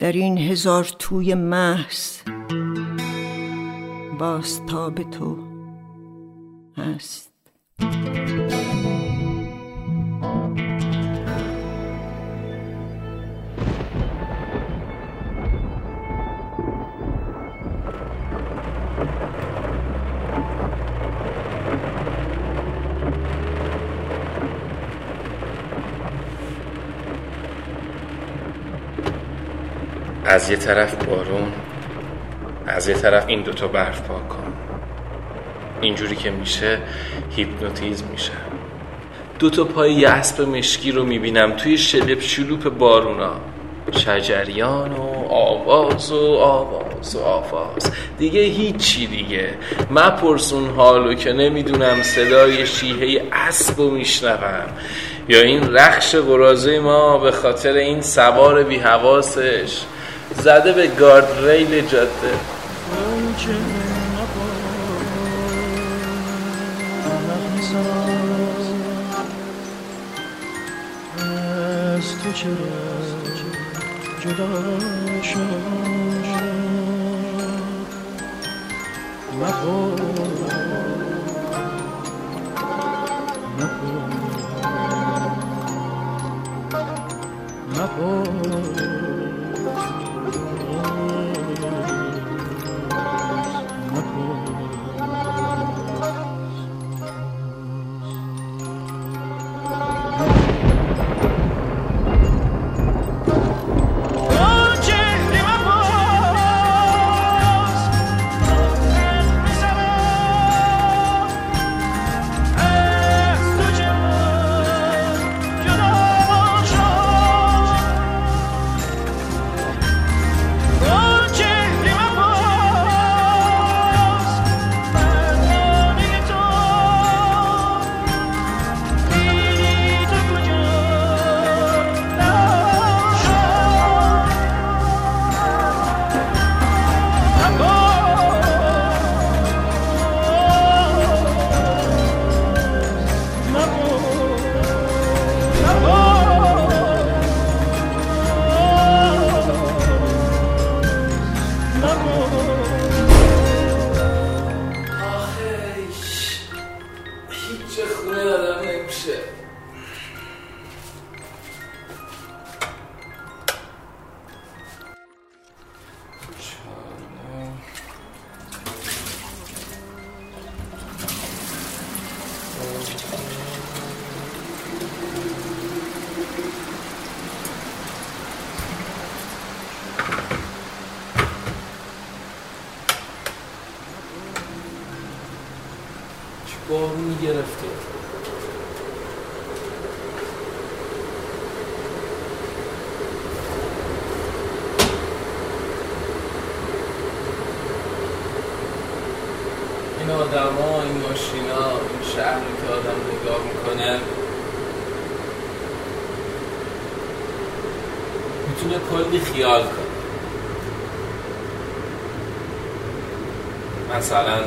در این هزار توی محض باز تاب تو هست. از یه طرف بارون از یه طرف این دوتا برف پاک کن. اینجوری که میشه هیپنوتیزم میشه. دو تا پای یه اسب مشکی رو می‌بینم توی شلپ شلوپ بارونا. شجریان و آواز و آواز و آواز. دیگه هیچی دیگه. مپرسون حالو که نمی‌دونم صدای شیهه اسب رو میشنوم. یا این رخش قرازه ما به خاطر این سوار بی حواسش زده به گارد ریل جاده. مپرس گرفته این آدما این ماشینا این شهری که آدم نگاه می‌کنه می‌تونه کلی خیال کنه. مثلا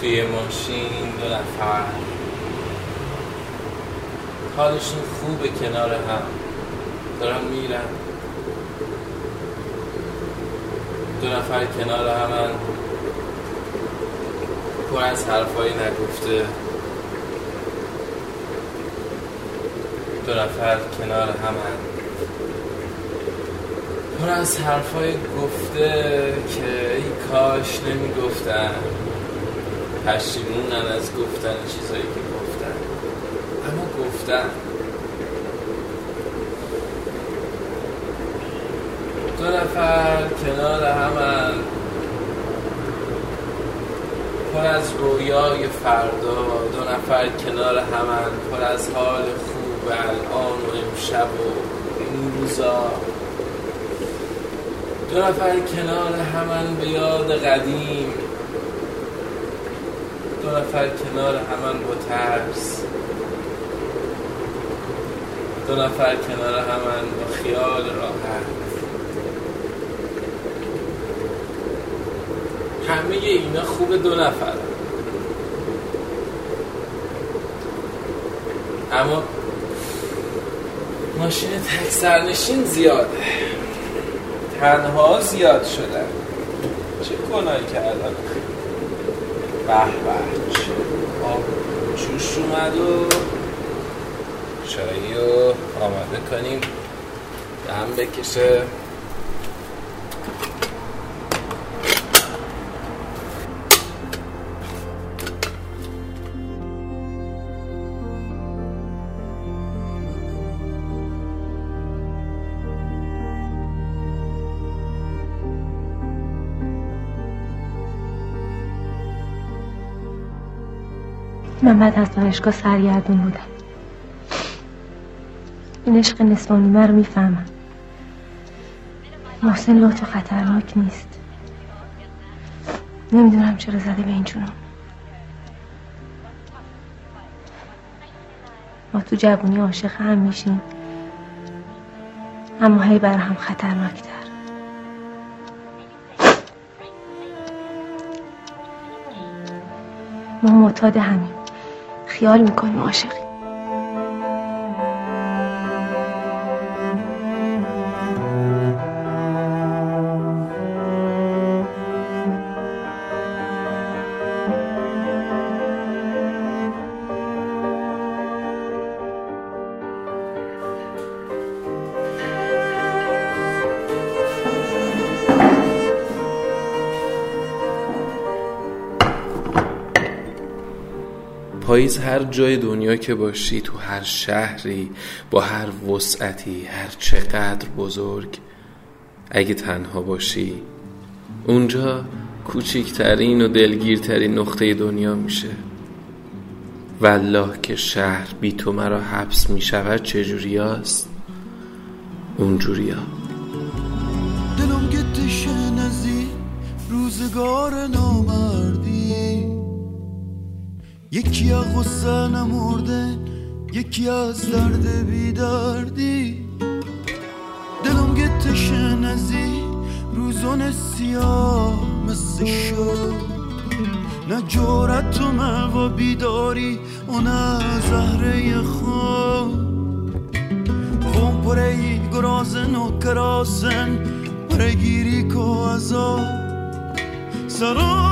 توی ماشین دو نفر. حالشون خوبه کنار هم. دارن میرن. دو نفر کنار همن. پر از حرفایی نگفته. دو نفر کنار همن. پر از حرفای گفته که ای کاش نمی‌گفتن. پشیمونن از گفتن چیزایی که گفتن. اما گفتن. دو نفر کنار همن پر از رویای فردا. دو نفر کنار همن پر از حال خوب الان و امشب و این روزا. دو نفر کنار همن به یاد قدیم. دو نفر کنار همان با ترس دو نفر کنار همان با خیال راحت. همه اینا خوب دو نفر. اما ماشین تک سرنشین زیاده. تنها زیاد شدن چه گناهی کردن به به چه آب جوش اومد و چایی رو آماده کنیم. دم بکشه. من بعد از دانشگاه سرگردون بودم. این عشق نصف نیمه رو می‌فهمم. محسن لطف خطرناک نیست. نمی‌دونم چرا زده به این ما تو جوونی عاشق هم میشیم. اما هی بر هم خطرناکتر. ما معتاد همیم. خیال می‌کنیم عاشقیم پاییز هر جای دنیا که باشی تو هر شهری با هر وسعتی هر چقدر بزرگ. اگه تنها باشی اونجا کوچکترین و دلگیرترین نقطه دنیا میشه. والله که شهر بی تو مرا حبس می‌شود چجوری هست اونجوری ها دلم گتشه نزی روزگار نامردی. یکی از غصه نمرده یکی از درد بیدردی. دلم گتشه نزی روزان سیاه مثل شد. نه جورت و و بیداری و نه زهره خواب. خون پره گرازن و کراسن پره گیری کو ازا سرا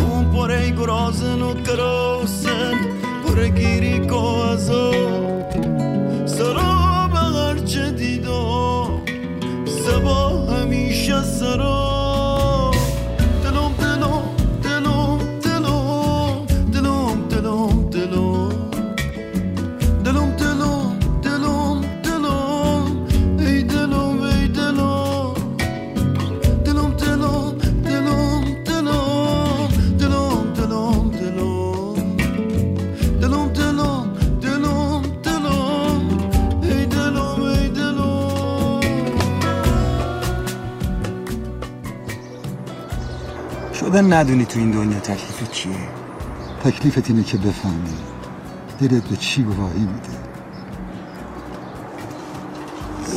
Um porém grosso no caroço, por aqui ricou azul. شده ندونی تو این دنیا تکلیف چیه؟ تکلیفت اینه که بفهمی. دلت به چی گواهی میده؟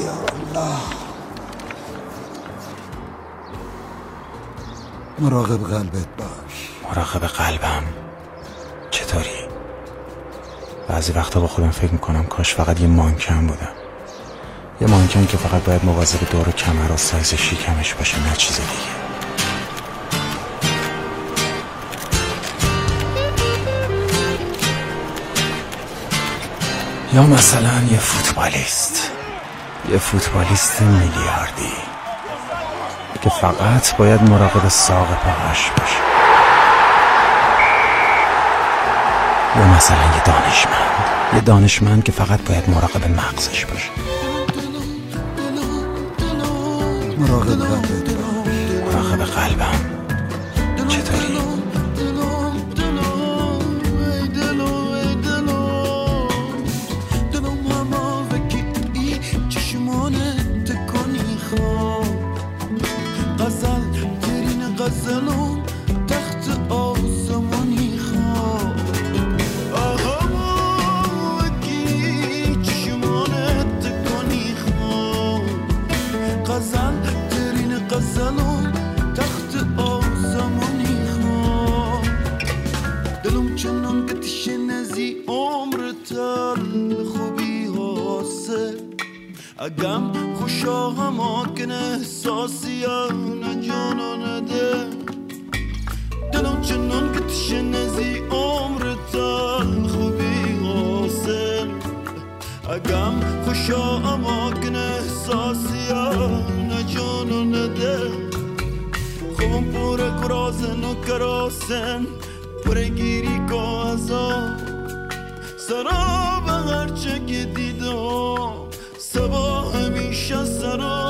یا الله. مراقب قلبت باش. مراقب قلبم؟ چطوری؟ بعضی وقتا با خودم فکر می‌کنم کاش فقط یه مانکن بودم. یه مانکن که فقط باید مواظب دور و کمر و سایز شیکمش باشه نه چیز دیگه. مثلا یه فوتبالیست. یه فوتبالیست میلیاردی. که فقط باید مراقب ساق پاهاش باشه. یا مثلا یه دانشمند. یه دانشمند که فقط باید مراقب مغزش باشه. مراقب مراقب قلبم. چطوری؟ اگم خوشا اماکن احساسیان جانانده خوبم پر کرازن و کراسن پر گیری که ازا سراب هرچه که دیدم سبا همیشه سراب.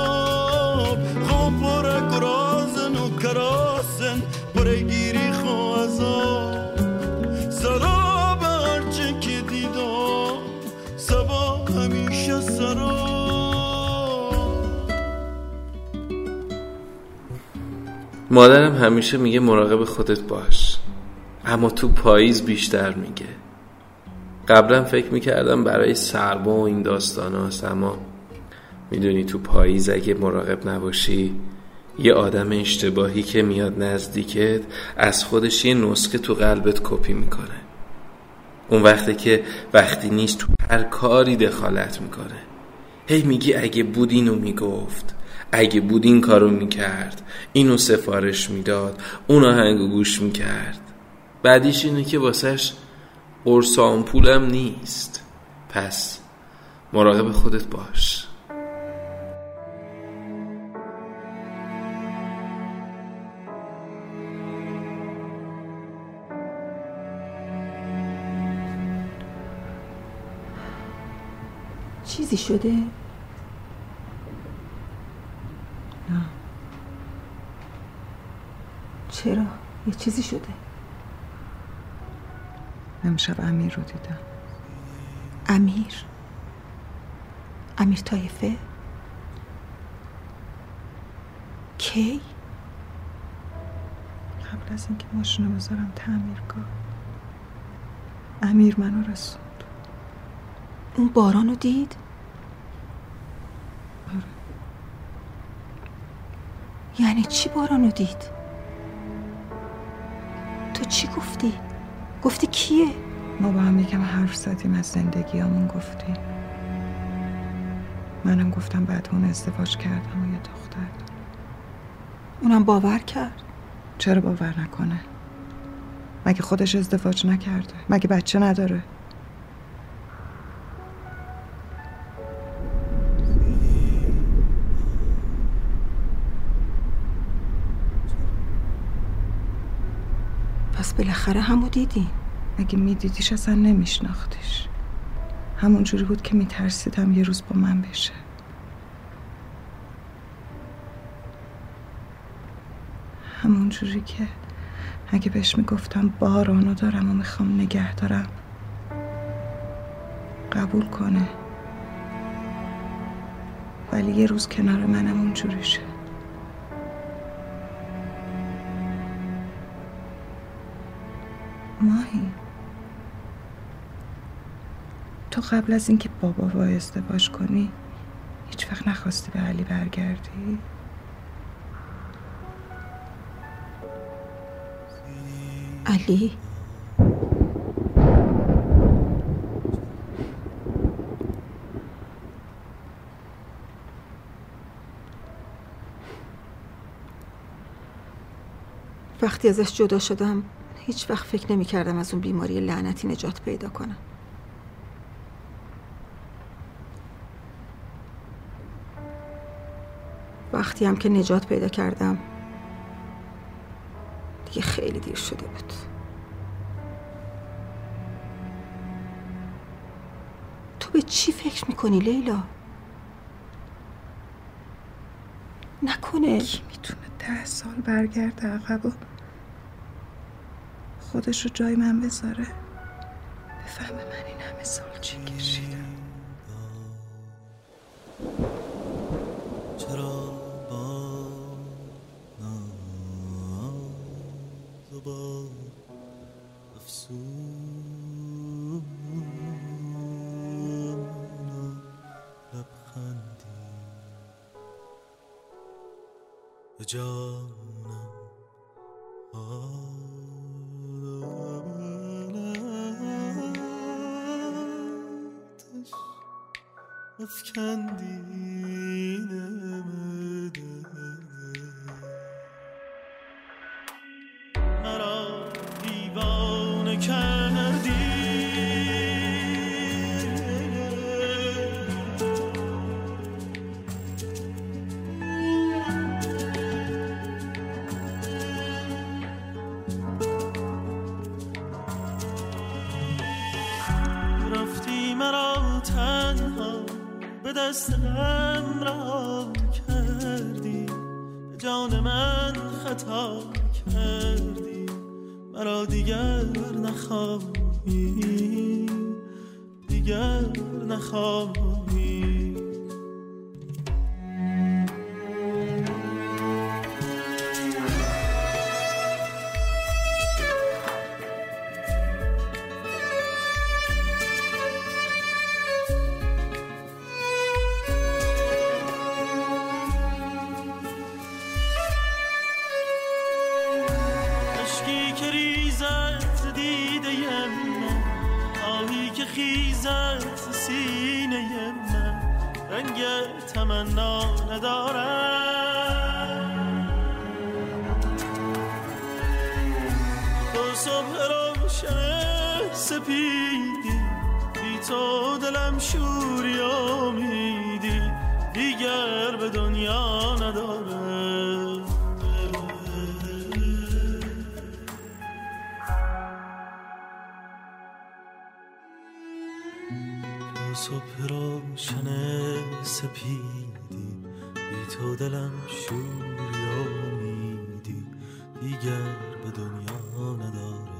مادرم همیشه میگه مراقب خودت باش اما تو پاییز بیشتر میگه. قبلا فکر می‌کردم برای سرما و این داستان هاست اما می‌دونی تو پاییز اگه مراقب نباشی یه آدم اشتباهی که میاد نزدیکت از خودش یه نسخه تو قلبت کپی می‌کنه. اون وقته که وقتی نیست تو هر کاری دخالت می‌کنه. هی میگی اگه بود اینو می‌گفت اگه بود این کارو می‌کرد اینو سفارش می‌داد اون آهنگو گوش می‌کرد. بعدیش اینه که واسهش قرص آمپولم نیست. پس مراقب خودت باش. چیزی شده؟ نه چرا؟ یه چیزی شده امشب امیر رو دیدم امیر امیر طایفه کی؟ قبل از اینکه ماشین رو بذارم تعمیرگاه امیر منو رسوند اون باران رو دید؟ یعنی چی باران رو دید؟ تو چی گفتی؟ گفتی کیه؟ ما با هم یکم حرف زدیم از زندگیامون گفتیم منم گفتم بعد اون ازدواج کردم و یه دختر. اونم باور کرد چرا باور نکنه مگه خودش ازدواج نکرده مگه بچه نداره بالاخره همو دیدی. اگه میدیدیش اصلا نمیشناختیش. همون جوری بود که میترسیدم یه روز با من بشه. همون جوری که اگه بهش می‌گفتم بارانو دارم و می‌خوام نگه دارم قبول کنه. ولی یه روز کنار منم اونجوری شه. ماهی تو قبل از اینکه بابا با ازدواج کنی هیچ وقت نخواستی به علی برگردی؟ علی وقتی ازش جدا شدم هیچ وقت فکر نمی کردم از اون بیماری لعنتی نجات پیدا کنم. وقتی هم که نجات پیدا کردم دیگه خیلی دیر شده بود. تو به چی فکر می‌کنی لیلا؟ نکنه. کی می‌تونه ده سال برگرده عقب و خودش رو جای من بذاره. بفهمه من این همه سال چی کشیدم. چرا با ناز با افسون kendi دست غم رها کردی به جان من خطا کردی مرا دیگر نخواهی دیگر نخواهی. ز دیده من. آهی که خیزد ز سینه من. رنگ تمنا ندارد تو صبح روشن سپیدی. بی تو دلم شوری امیدی دیگر به دنیا نداره صبح روشن سپیدی بی تو دلم شوری امیدی دیگر به دنیا نداره